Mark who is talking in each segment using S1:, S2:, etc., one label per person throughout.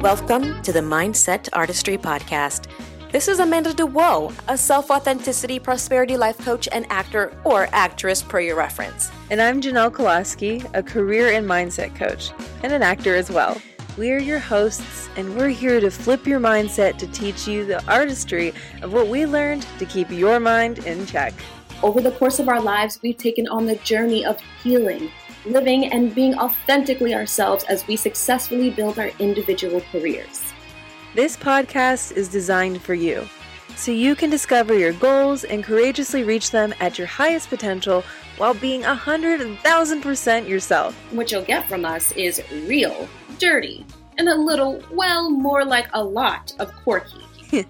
S1: Welcome to the Mindset Artistry Podcast. This is Amanda Debraux, a self authenticity prosperity life coach and actor or actress per your reference.
S2: And I'm Janel Koloski, a career and mindset coach and an actor as well. We're your hosts, and we're here to flip your mindset to teach you the artistry of what we learned to keep your mind in check.
S3: Over the course of our lives, we've taken on the journey of healing, living, and being authentically ourselves as we successfully build our individual careers.
S2: This podcast is designed for you, so you can discover your goals and courageously reach them at your highest potential while being a hundred thousand percent yourself.
S3: What you'll get from us is real, dirty, and a little, well, more like a lot of quirky.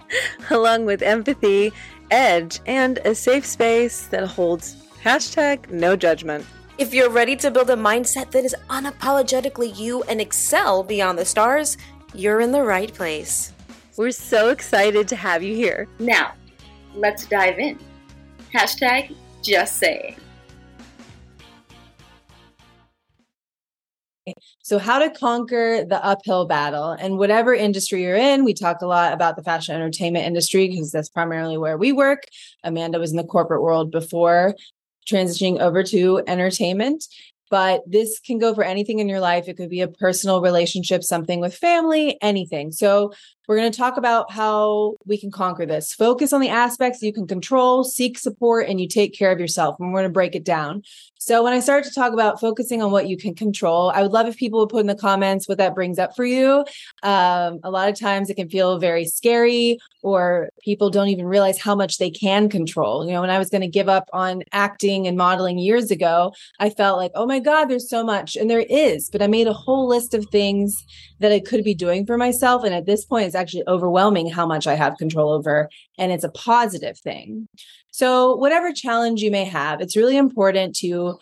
S2: Along with empathy, edge, and a safe space that holds hashtag no judgment.
S1: If you're ready to build a mindset that is unapologetically you and excel beyond the stars, you're in the right place.
S2: We're so excited to have you here.
S3: Now, let's dive in. Hashtag just saying.
S4: So, how to conquer the uphill battle. And whatever industry you're in, we talk a lot about the fashion entertainment industry because that's primarily where we work. Amanda was in the corporate world before transitioning over to entertainment. But this can go for anything in your life. It could be a personal relationship, something with family, anything. So, we're going to talk about how we can conquer this. Focus on the aspects you can control, seek support, and you take care of yourself. And we're going to break it down. So, when I start to talk about focusing on what you can control, I would love if people would put in the comments what that brings up for you. Um, a lot of times it can feel very scary, or people don't even realize how much they can control. You know, when I was going to give up on acting and modeling years ago, I felt like, oh my God, there's so much. And there is, but I made a whole list of things that I could be doing for myself. And at this point, it's actually overwhelming how much I have control over. And it's a positive thing. So, whatever challenge you may have, it's really important to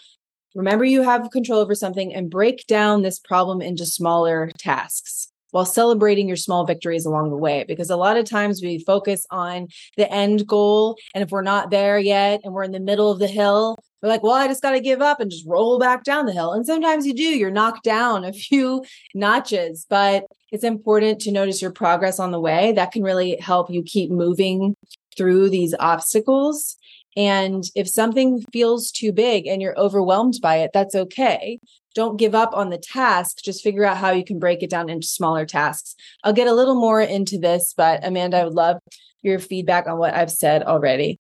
S4: remember you have control over something and break down this problem into smaller tasks while celebrating your small victories along the way. Because a lot of times we focus on the end goal. And if we're not there yet and we're in the middle of the hill, we're like, well, I just got to give up and just roll back down the hill. And sometimes you do, you're knocked down a few notches, but it's important to notice your progress on the way. That can really help you keep moving through these obstacles. And if something feels too big and you're overwhelmed by it, that's okay. Don't give up on the task. Just figure out how you can break it down into smaller tasks. I'll get a little more into this, but Amanda, I would love your feedback on what I've said already.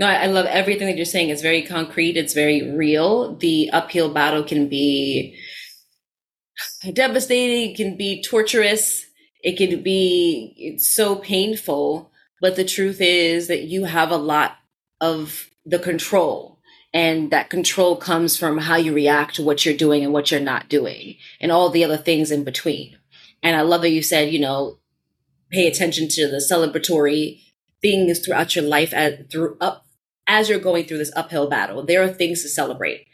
S3: No, I love everything that you're saying. It's very concrete. It's very real. The uphill battle can be devastating. It can be torturous. It can be it's so painful. But the truth is that you have a lot of the control. And that control comes from how you react to what you're doing and what you're not doing and all the other things in between. And I love that you said, you know, pay attention to the celebratory things throughout your life as, through up as you're going through this uphill battle. There are things to celebrate.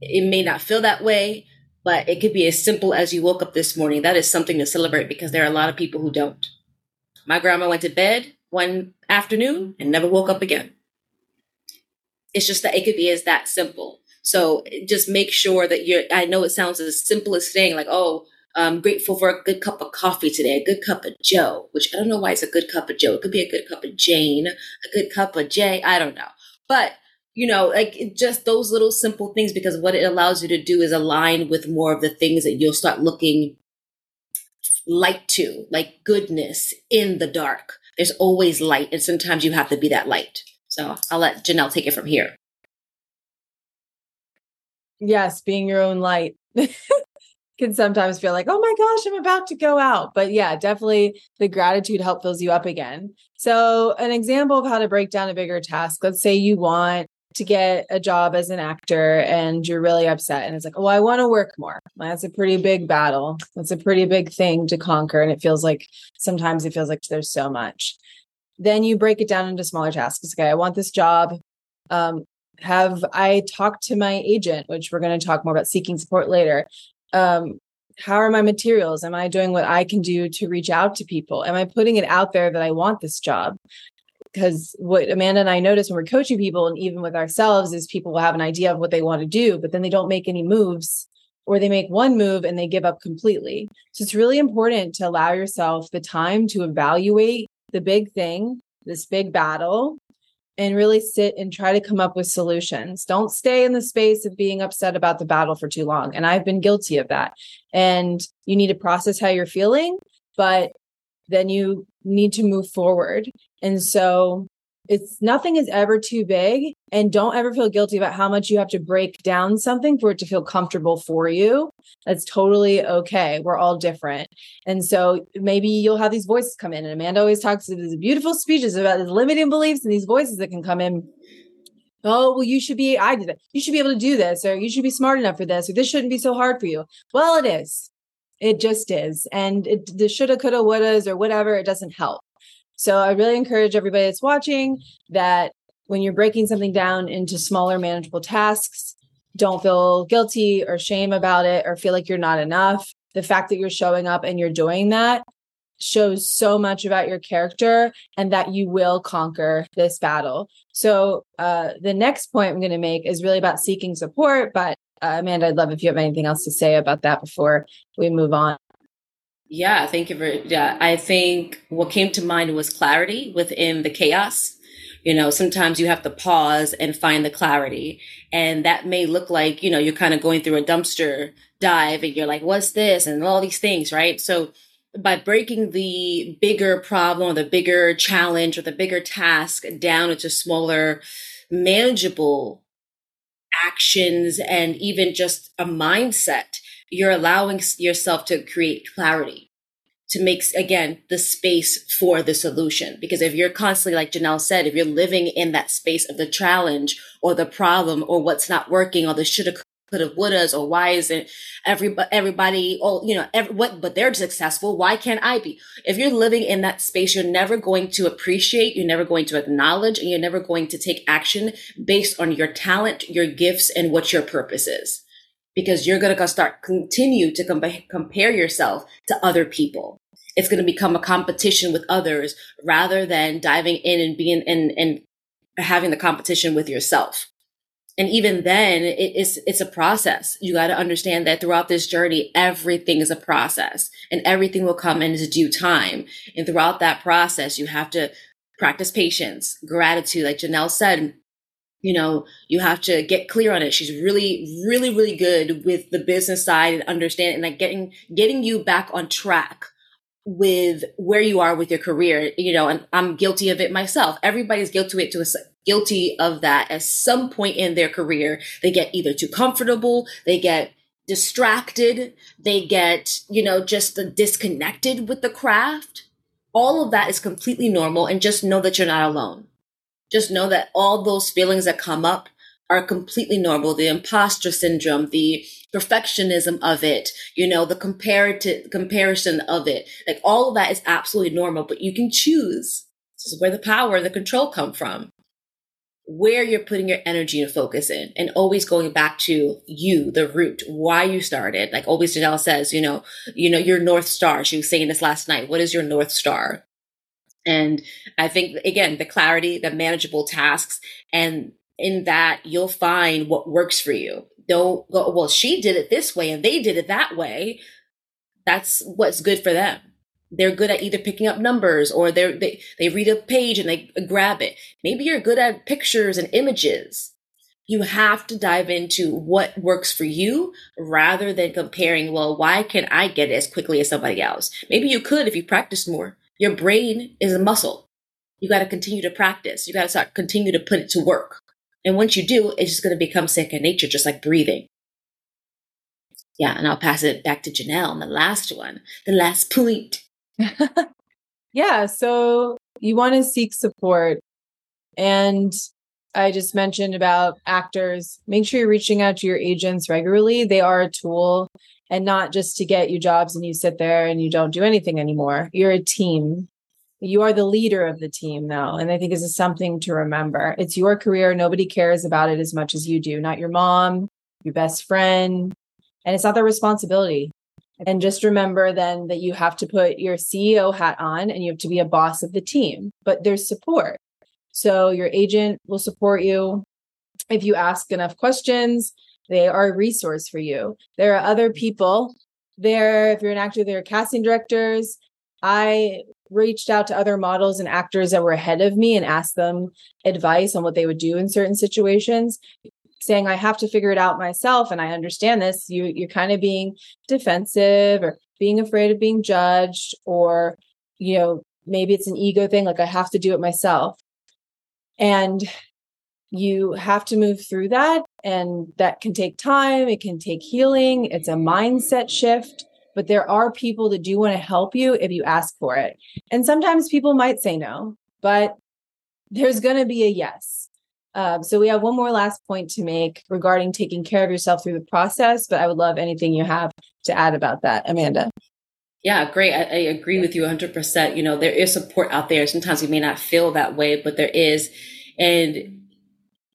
S3: It may not feel that way, but it could be as simple as you woke up this morning. That is something to celebrate because there are a lot of people who don't. My grandma went to bed one afternoon and never woke up again. It's just that it could be as that simple. So just make sure that you're, I know it sounds as simple as saying like, oh, I'm grateful for a good cup of coffee today, a good cup of Joe, which I don't know why it's a good cup of Joe. It could be a good cup of Jane, a good cup of Jay. I don't know. But you know, like just those little simple things, because what it allows you to do is align with more of the things that you'll start looking light to, like goodness in the dark. There's always light, and sometimes you have to be that light. So I'll let Janel take it from here.
S4: Yes, being your own light. can sometimes feel like, oh my gosh, I'm about to go out. But yeah, definitely the gratitude help fills you up again. So, an example of how to break down a bigger task let's say you want to get a job as an actor and you're really upset and it's like, oh, I want to work more. That's a pretty big battle. That's a pretty big thing to conquer. And it feels like sometimes it feels like there's so much. Then you break it down into smaller tasks. Okay, I want this job. Um, have I talked to my agent, which we're going to talk more about seeking support later? Um, how are my materials? Am I doing what I can do to reach out to people? Am I putting it out there that I want this job? Because what Amanda and I notice when we're coaching people and even with ourselves is people will have an idea of what they want to do, but then they don't make any moves or they make one move and they give up completely. So it's really important to allow yourself the time to evaluate the big thing, this big battle, and really sit and try to come up with solutions. Don't stay in the space of being upset about the battle for too long. And I've been guilty of that. And you need to process how you're feeling, but then you need to move forward. And so it's nothing is ever too big and don't ever feel guilty about how much you have to break down something for it to feel comfortable for you. That's totally okay. We're all different. And so maybe you'll have these voices come in and amanda always talks to these beautiful speeches about these limiting beliefs and these voices that can come in. Oh well you should be i did it you should be able to do this or you should be smart enough for this or this shouldn't be so hard for you. Well it is. It just is. And it the shoulda coulda wouldas or whatever it doesn't help so I really encourage everybody that's watching that when you're breaking something down into smaller, manageable tasks, don't feel guilty or shame about it or feel like you're not enough. The fact that you're showing up and you're doing that shows so much about your character and that you will conquer this battle. So, uh, the next point I'm going to make is really about seeking support. But, uh, Amanda, I'd love if you have anything else to say about that before we move on.
S3: Yeah, thank you for yeah. I think what came to mind was clarity within the chaos. You know, sometimes you have to pause and find the clarity. And that may look like, you know, you're kind of going through a dumpster dive and you're like, what's this? And all these things, right? So by breaking the bigger problem or the bigger challenge or the bigger task down into smaller, manageable actions and even just a mindset you're allowing yourself to create clarity to make again the space for the solution. Because if you're constantly like janel said if you're living in that space of the challenge or the problem or what's not working or the shoulda coulda wouldas or why isn't everybody everybody oh you know every, what but they're successful why can't i be? If you're living in that space you're never going to appreciate you're never going to acknowledge and you're never going to take action based on your talent your gifts and what your purpose is because you're going to start continue to com- compare yourself to other people. It's going to become a competition with others rather than diving in and being and and having the competition with yourself. And even then, it is it's a process. You got to understand that throughout this journey, everything is a process, and everything will come in its due time. And throughout that process, you have to practice patience, gratitude, like Janel said you know, you have to get clear on it. She's really, really, really good with the business side and understanding and like getting, getting you back on track with where you are with your career, you know, and I'm guilty of it myself. Everybody's guilty to a, guilty of that at some point in their career. They get either too comfortable, they get distracted, they get, you know, just disconnected with the craft. All of that is completely normal and just know that you're not alone just know that all those feelings that come up are completely normal. The imposter syndrome, the perfectionism of it, you know, the comparative comparison of it, like all of that is absolutely normal, but you can choose. This is where the power and the control come from. Where you're putting your energy and focus in, and always going back to you, the root, why you started. Like always, Janel says, you know, you know, your North Star. She was saying this last night. What is your North Star? And I think, again, the clarity, the manageable tasks, and in that you'll find what works for you. Don't go, well, she did it this way and they did it that way. That's what's good for them. They're good at either picking up numbers or they they they read a page and they grab it. Maybe you're good at pictures and images. You have to dive into what works for you rather than comparing, well, why can I get it as quickly as somebody else? Maybe you could if you practice more your brain is a muscle. You got to continue to practice. You got to start continue to put it to work. And once you do, it's just going to become second nature, just like breathing. Yeah, and I'll pass it back to Janel on the last one, the last point.
S4: yeah, so you want to seek support. And I just mentioned about actors. Make sure you're reaching out to your agents regularly. They are a tool and not just to get you jobs and you sit there and you don't do anything anymore. You're a team. You are the leader of the team though. And I think this is something to remember. It's your career. Nobody cares about it as much as you do, not your mom, your best friend. And it's not their responsibility. And just remember then that you have to put your CEO hat on and you have to be a boss of the team, but there's support. So your agent will support you. If you ask enough questions, They are a resource for you. There are other mm-hmm. people there. If you're an actor, there are casting directors. I reached out to other models and actors that were ahead of me and asked them advice on what they would do in certain situations saying i have to figure it out myself and i understand this you you're kind of being defensive or being afraid of being judged or you know maybe it's an ego thing like i have to do it myself and you have to move through that and that can take time it can take healing it's a mindset shift but there are people that do want to help you if you ask for it. And sometimes people might say no but there's going to be a yes. Um, so we have one more last point to make regarding taking care of yourself through the process, but I would love anything you have to add about that, Amanda.
S3: Yeah, great. I, I, agree with you 100%. You know, there is support out there. Sometimes we may not feel that way, but there is. And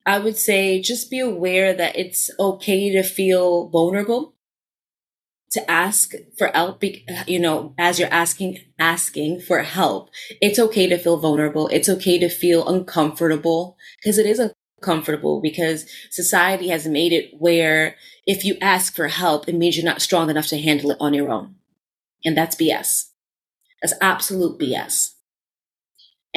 S3: I would say just be aware that it's okay to feel vulnerable to ask for help you know as you're asking asking for help it's okay to feel vulnerable it's okay to feel uncomfortable because it is uncomfortable because society has made it where if you ask for help it means you're not strong enough to handle it on your own and that's bs that's absolute bs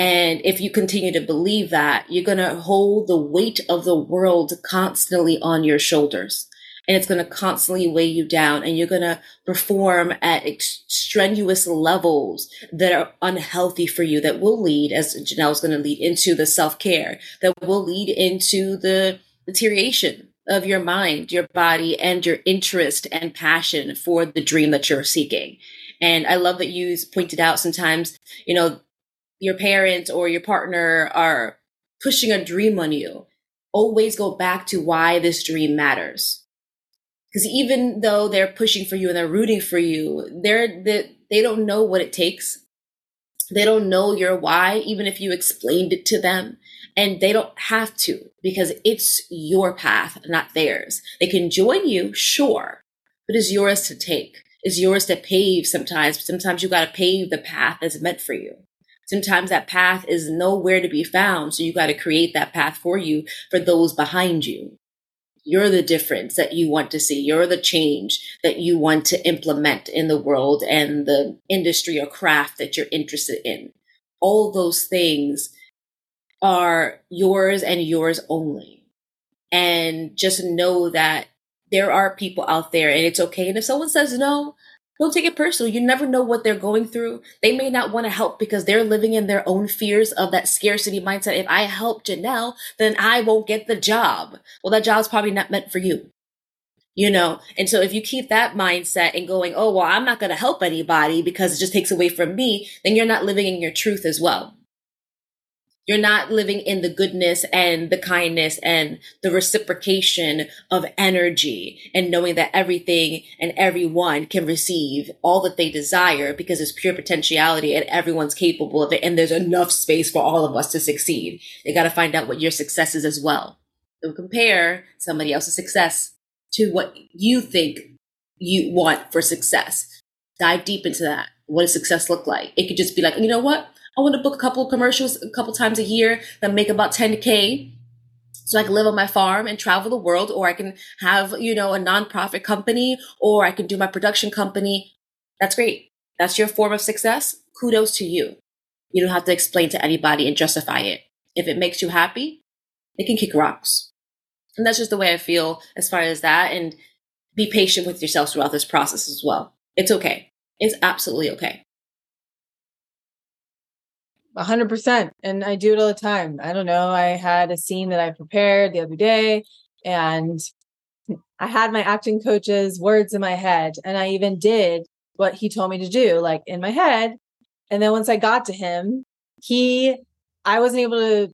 S3: and if you continue to believe that you're going to hold the weight of the world constantly on your shoulders. And it's going to constantly weigh you down and you're going to perform at strenuous levels that are unhealthy for you that will lead as Janel is going to lead into the self-care that will lead into the deterioration of your mind, your body and your interest and passion for the dream that you're seeking. And I love that you pointed out sometimes, you know, your parents or your partner are pushing a dream on you. Always go back to why this dream matters because even though they're pushing for you and they're rooting for you, they're they, they don't know what it takes. They don't know your why, even if you explained it to them. And they don't have to because it's your path, not theirs. They can join you, sure, but it's yours to take. It's yours to pave sometimes. Sometimes you got to pave the path that's meant for you. Sometimes that path is nowhere to be found. So you got to create that path for you for those behind you. You're the difference that you want to see. You're the change that you want to implement in the world and the industry or craft that you're interested in. All those things are yours and yours only. And just know that there are people out there and it's okay. And if someone says no, don't take it personal. You never know what they're going through. They may not want to help because they're living in their own fears of that scarcity mindset. If I help Janel, then I won't get the job. Well, that job's probably not meant for you. You know, and so if you keep that mindset and going, oh, well, I'm not going to help anybody because it just takes away from me, then you're not living in your truth as well. You're not living in the goodness and the kindness and the reciprocation of energy and knowing that everything and everyone can receive all that they desire because it's pure potentiality and everyone's capable of it. And there's enough space for all of us to succeed. You got to find out what your success is as well. Don't compare somebody else's success to what you think you want for success. Dive deep into that. What does success look like? It could just be like, you know what? I want to book a couple commercials a couple times a year that make about 10K so I can live on my farm and travel the world, or I can have, you know, a nonprofit company, or I can do my production company. That's great. That's your form of success. Kudos to you. You don't have to explain to anybody and justify it. If it makes you happy, it can kick rocks. And that's just the way I feel as far as that. And be patient with yourself throughout this process as well. It's okay. It's absolutely okay.
S4: 100% and i do it all the time. I don't know i had a scene that i prepared the other day and i had my acting coach's words in my head and i even did what he told me to do like in my head and then once i got to him he i wasn't able to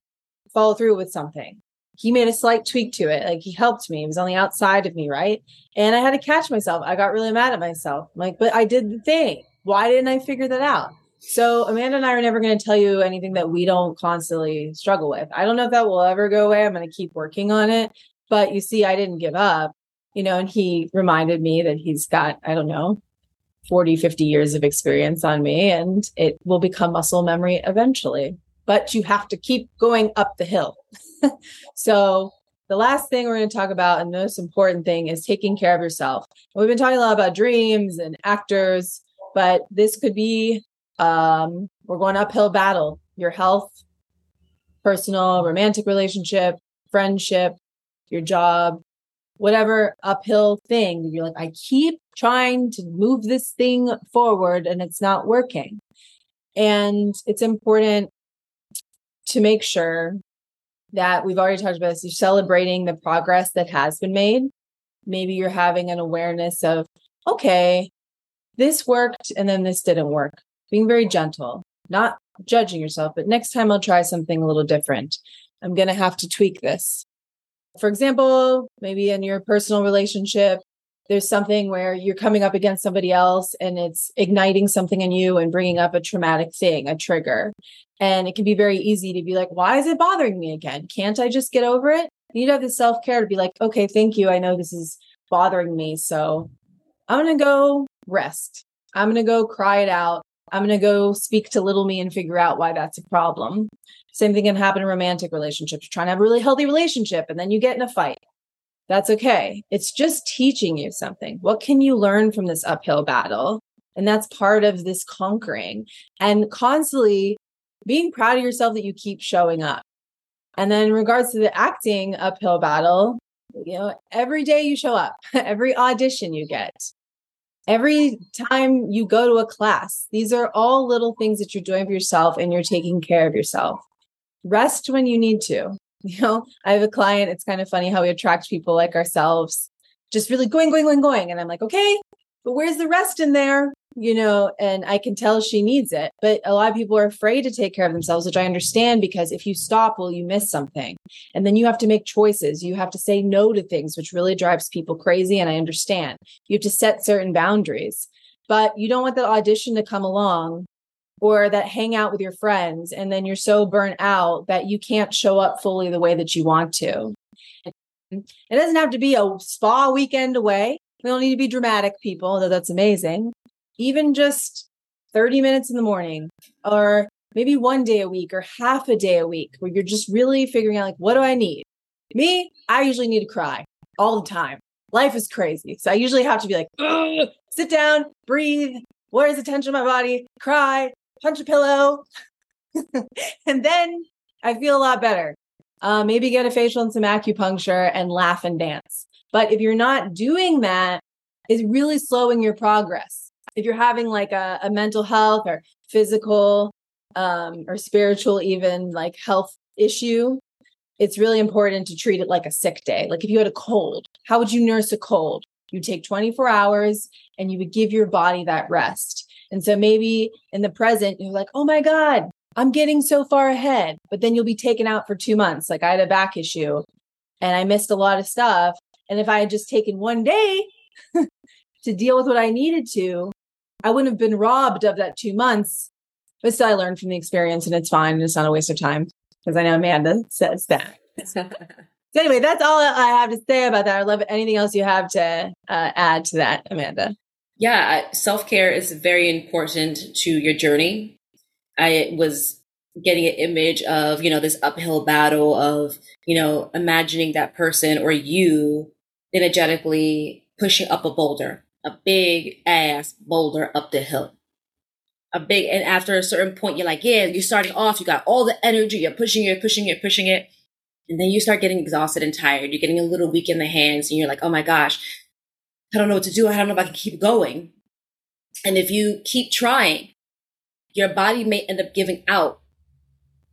S4: follow through with something. He made a slight tweak to it like he helped me he was on the outside of me right? And i had to catch myself i got really mad at myself I'm like but i did the thing why didn't i figure that out so Amanda and I are never going to tell you anything that we don't constantly struggle with. I don't know if that will ever go away. I'm going to keep working on it. But you see, I didn't give up, you know, and he reminded me that he's got, I don't know, 40, 50 years of experience on me and it will become muscle memory eventually. But you have to keep going up the hill. so the last thing we're going to talk about and the most important thing is taking care of yourself. We've been talking a lot about dreams and actors, but this could be um, we're going uphill battle. Your health, personal, romantic relationship, friendship, your job, whatever uphill thing. You're like, I keep trying to move this thing forward and it's not working. And it's important to make sure that we've already talked about this. You're celebrating the progress that has been made. Maybe you're having an awareness of, okay, this worked and then this didn't work. Being very gentle, not judging yourself, but next time I'll try something a little different. I'm going to have to tweak this. For example, maybe in your personal relationship, there's something where you're coming up against somebody else and it's igniting something in you and bringing up a traumatic thing, a trigger. And it can be very easy to be like, why is it bothering me again? Can't I just get over it? You need to have the self care to be like, okay, thank you. I know this is bothering me. So I'm going to go rest. I'm going to go cry it out. I'm going to go speak to little me and figure out why that's a problem. Same thing can happen in romantic relationships. You're trying to have a really healthy relationship and then you get in a fight. That's okay. It's just teaching you something. What can you learn from this uphill battle? And that's part of this conquering and constantly being proud of yourself that you keep showing up. And then in regards to the acting uphill battle, you know, every day you show up, every audition you get, every time you go to a class, these are all little things that you're doing for yourself and you're taking care of yourself. Rest when you need to. You know, I have a client, it's kind of funny how we attract people like ourselves, just really going, going, going, going. And I'm like, okay, but where's the rest in there? You know, and I can tell she needs it. But a lot of people are afraid to take care of themselves, which I understand because if you stop, well, you miss something. And then you have to make choices. You have to say no to things, which really drives people crazy. And I understand. You have to set certain boundaries, but you don't want that audition to come along or that hang out with your friends. And then you're so burnt out that you can't show up fully the way that you want to. It doesn't have to be a spa weekend away. We don't need to be dramatic people, though that's amazing even just 30 minutes in the morning or maybe one day a week or half a day a week where you're just really figuring out like what do I need? Me, I usually need to cry all the time. Life is crazy. So I usually have to be like, sit down, breathe, where's the tension in my body, cry, punch a pillow. and then I feel a lot better. Uh, maybe get a facial and some acupuncture and laugh and dance. But if you're not doing that, it's really slowing your progress if you're having like a, a mental health or physical um, or spiritual even like health issue it's really important to treat it like a sick day. Like if you had a cold how would you nurse a cold? You take 24 hours and you would give your body that rest. And so maybe in the present you're like oh my god i'm getting so far ahead. But then you'll be taken out for two months. Like i had a back issue and i missed a lot of stuff. And if i had just taken one day to deal with what i needed to I wouldn't have been robbed of that two months. But still, I learned from the experience and it's fine. And it's not a waste of time because I know Amanda says that. so anyway, that's all I have to say about that. I love it. Anything else you have to uh, add to that, Amanda?
S3: Yeah, self care is very important to your journey. I was getting an image of, you know, this uphill battle of, you know, imagining that person or you energetically pushing up a boulder a big ass boulder up the hill. A big, and after a certain point, you're like, yeah, you're starting off, you got all the energy, you're pushing it, pushing it, pushing it. And then you start getting exhausted and tired. You're getting a little weak in the hands, and you're like, oh my gosh, I don't know what to do. I don't know if I can keep going. And if you keep trying, your body may end up giving out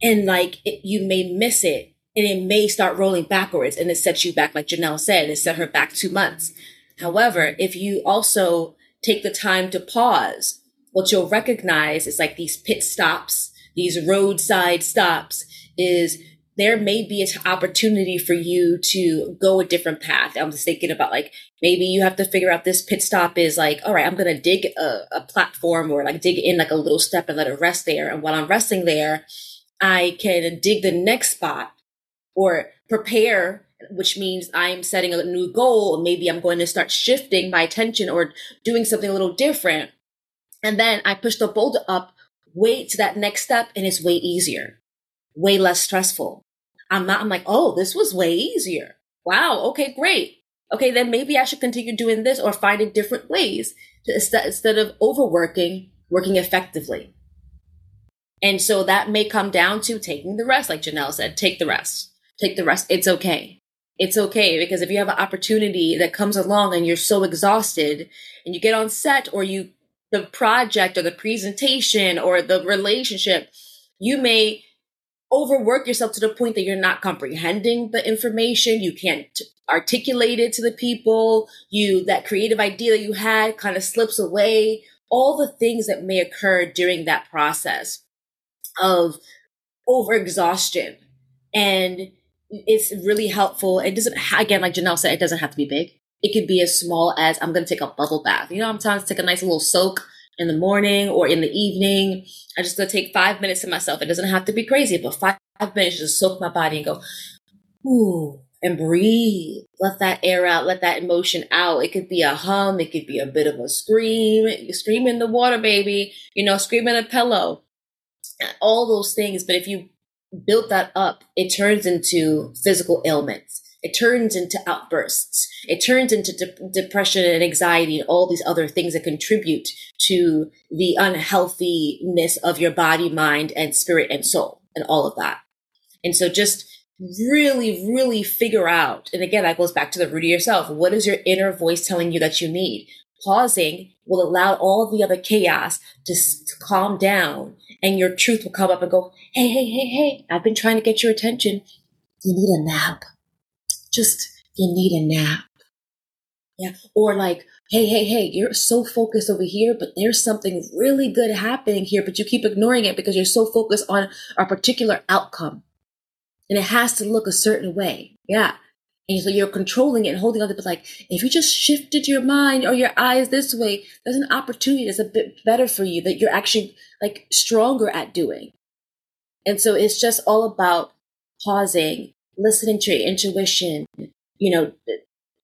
S3: and like it, you may miss it and it may start rolling backwards and it sets you back. Like Janel said, it set her back two months. However, if you also take the time to pause, what you'll recognize is like these pit stops, these roadside stops is there may be an opportunity for you to go a different path. I'm just thinking about like maybe you have to figure out this pit stop is like, all right, I'm going to dig a, a platform or like dig in like a little step and let it rest there. And while I'm resting there, I can dig the next spot or prepare which means I'm setting a new goal. Maybe I'm going to start shifting my attention or doing something a little different. And then I push the boulder up way to that next step and it's way easier, way less stressful. I'm not, I'm like, oh, this was way easier. wow, okay, great. Okay, then maybe I should continue doing this or finding different ways to, instead of overworking, working effectively. And so that may come down to taking the rest, like Janel said, take the rest, take the rest. It's okay. It's okay because if you have an opportunity that comes along and you're so exhausted and you get on set or you, the project or the presentation or the relationship, you may overwork yourself to the point that you're not comprehending the information. You can't articulate it to the people. You, that creative idea that you had kind of slips away. All the things that may occur during that process of overexhaustion. And it's really helpful. It doesn't, again, like Janel said, it doesn't have to be big. It could be as small as I'm going to take a bubble bath. You know, I'm trying to take a nice little soak in the morning or in the evening. I just gonna take five minutes to myself. It doesn't have to be crazy, but five, five minutes just soak my body and go, ooh, and breathe. Let that air out. Let that emotion out. It could be a hum. It could be a bit of a scream. You scream in the water, baby. You know, scream in a pillow. All those things. But if you build that up, it turns into physical ailments it turns into outbursts. It turns into de- depression and anxiety and all these other things that contribute to the unhealthiness of your body, mind, and spirit and soul and all of that. And so just really, really figure out, and again, that goes back to the root of yourself. What is your inner voice telling you that you need? Pausing will allow all the other chaos to, to calm down and your truth will come up and go, Hey, hey, hey, hey, I've been trying to get your attention. You need a nap just you need a nap. Yeah. Or like, hey, hey, hey, you're so focused over here, but there's something really good happening here, but you keep ignoring it because you're so focused on a particular outcome. And it has to look a certain way. Yeah. And so you're controlling it and holding on to it. But like, if you just shifted your mind or your eyes this way, there's an opportunity that's a bit better for you that you're actually like stronger at doing. And so it's just all about pausing listening to your intuition, you know,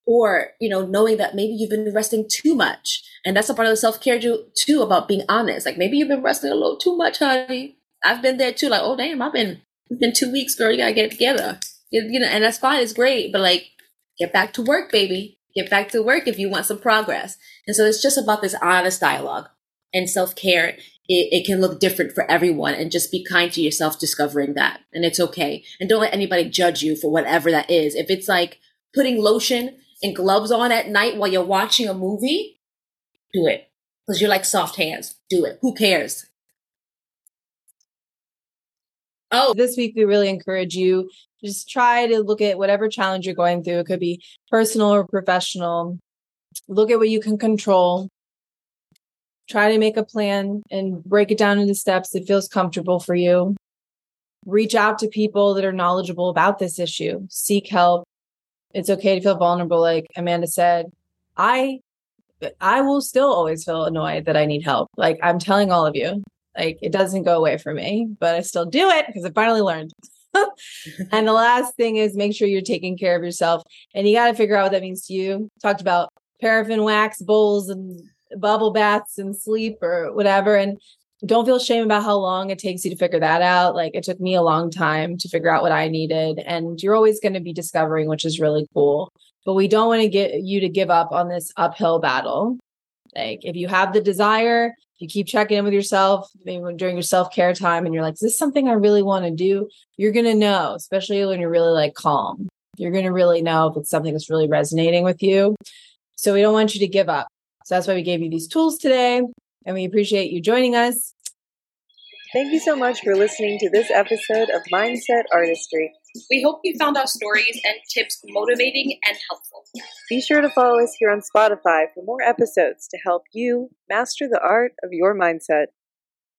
S3: or, you know, knowing that maybe you've been resting too much. And that's a part of the self care too, about being honest. Like maybe you've been resting a little too much, honey. I've been there too. Like, oh, damn, I've been, it's been two weeks, girl. You gotta get together. You, know, and that's fine. It's great. But like, get back to work, baby. Get back to work if you want some progress. And so it's just about this honest dialogue and self care it, it, can look different for everyone and just be kind to yourself discovering that and it's okay and don't let anybody judge you for whatever that is if it's like putting lotion and gloves on at night while you're watching a movie do it because you're like soft hands do it who cares
S4: oh this week we really encourage you just try to look at whatever challenge you're going through it could be personal or professional look at what you can control try to make a plan and break it down into steps that feels comfortable for you. Reach out to people that are knowledgeable about this issue. Seek help. It's okay to feel vulnerable like Amanda said. I I will still always feel annoyed that I need help. Like I'm telling all of you, like it doesn't go away for me, but I still do it because I finally learned. and the last thing is make sure you're taking care of yourself. And you got to figure out what that means to you. Talked about paraffin wax bowls and bubble baths and sleep or whatever. And don't feel shame about how long it takes you to figure that out. Like it took me a long time to figure out what I needed. And you're always going to be discovering, which is really cool. But we don't want to get you to give up on this uphill battle. Like if you have the desire, you keep checking in with yourself maybe during your self-care time and you're like, is this something I really want to do? You're gonna know, especially when you're really like calm. You're gonna really know if it's something that's really resonating with you. So we don't want you to give up. So that's why we gave you these tools today. And we appreciate you joining us.
S2: Thank you so much for listening to this episode of Mindset Artistry.
S5: We hope you found our stories and tips motivating and helpful.
S2: Be sure to follow us here on Spotify for more episodes to help you master the art of your mindset.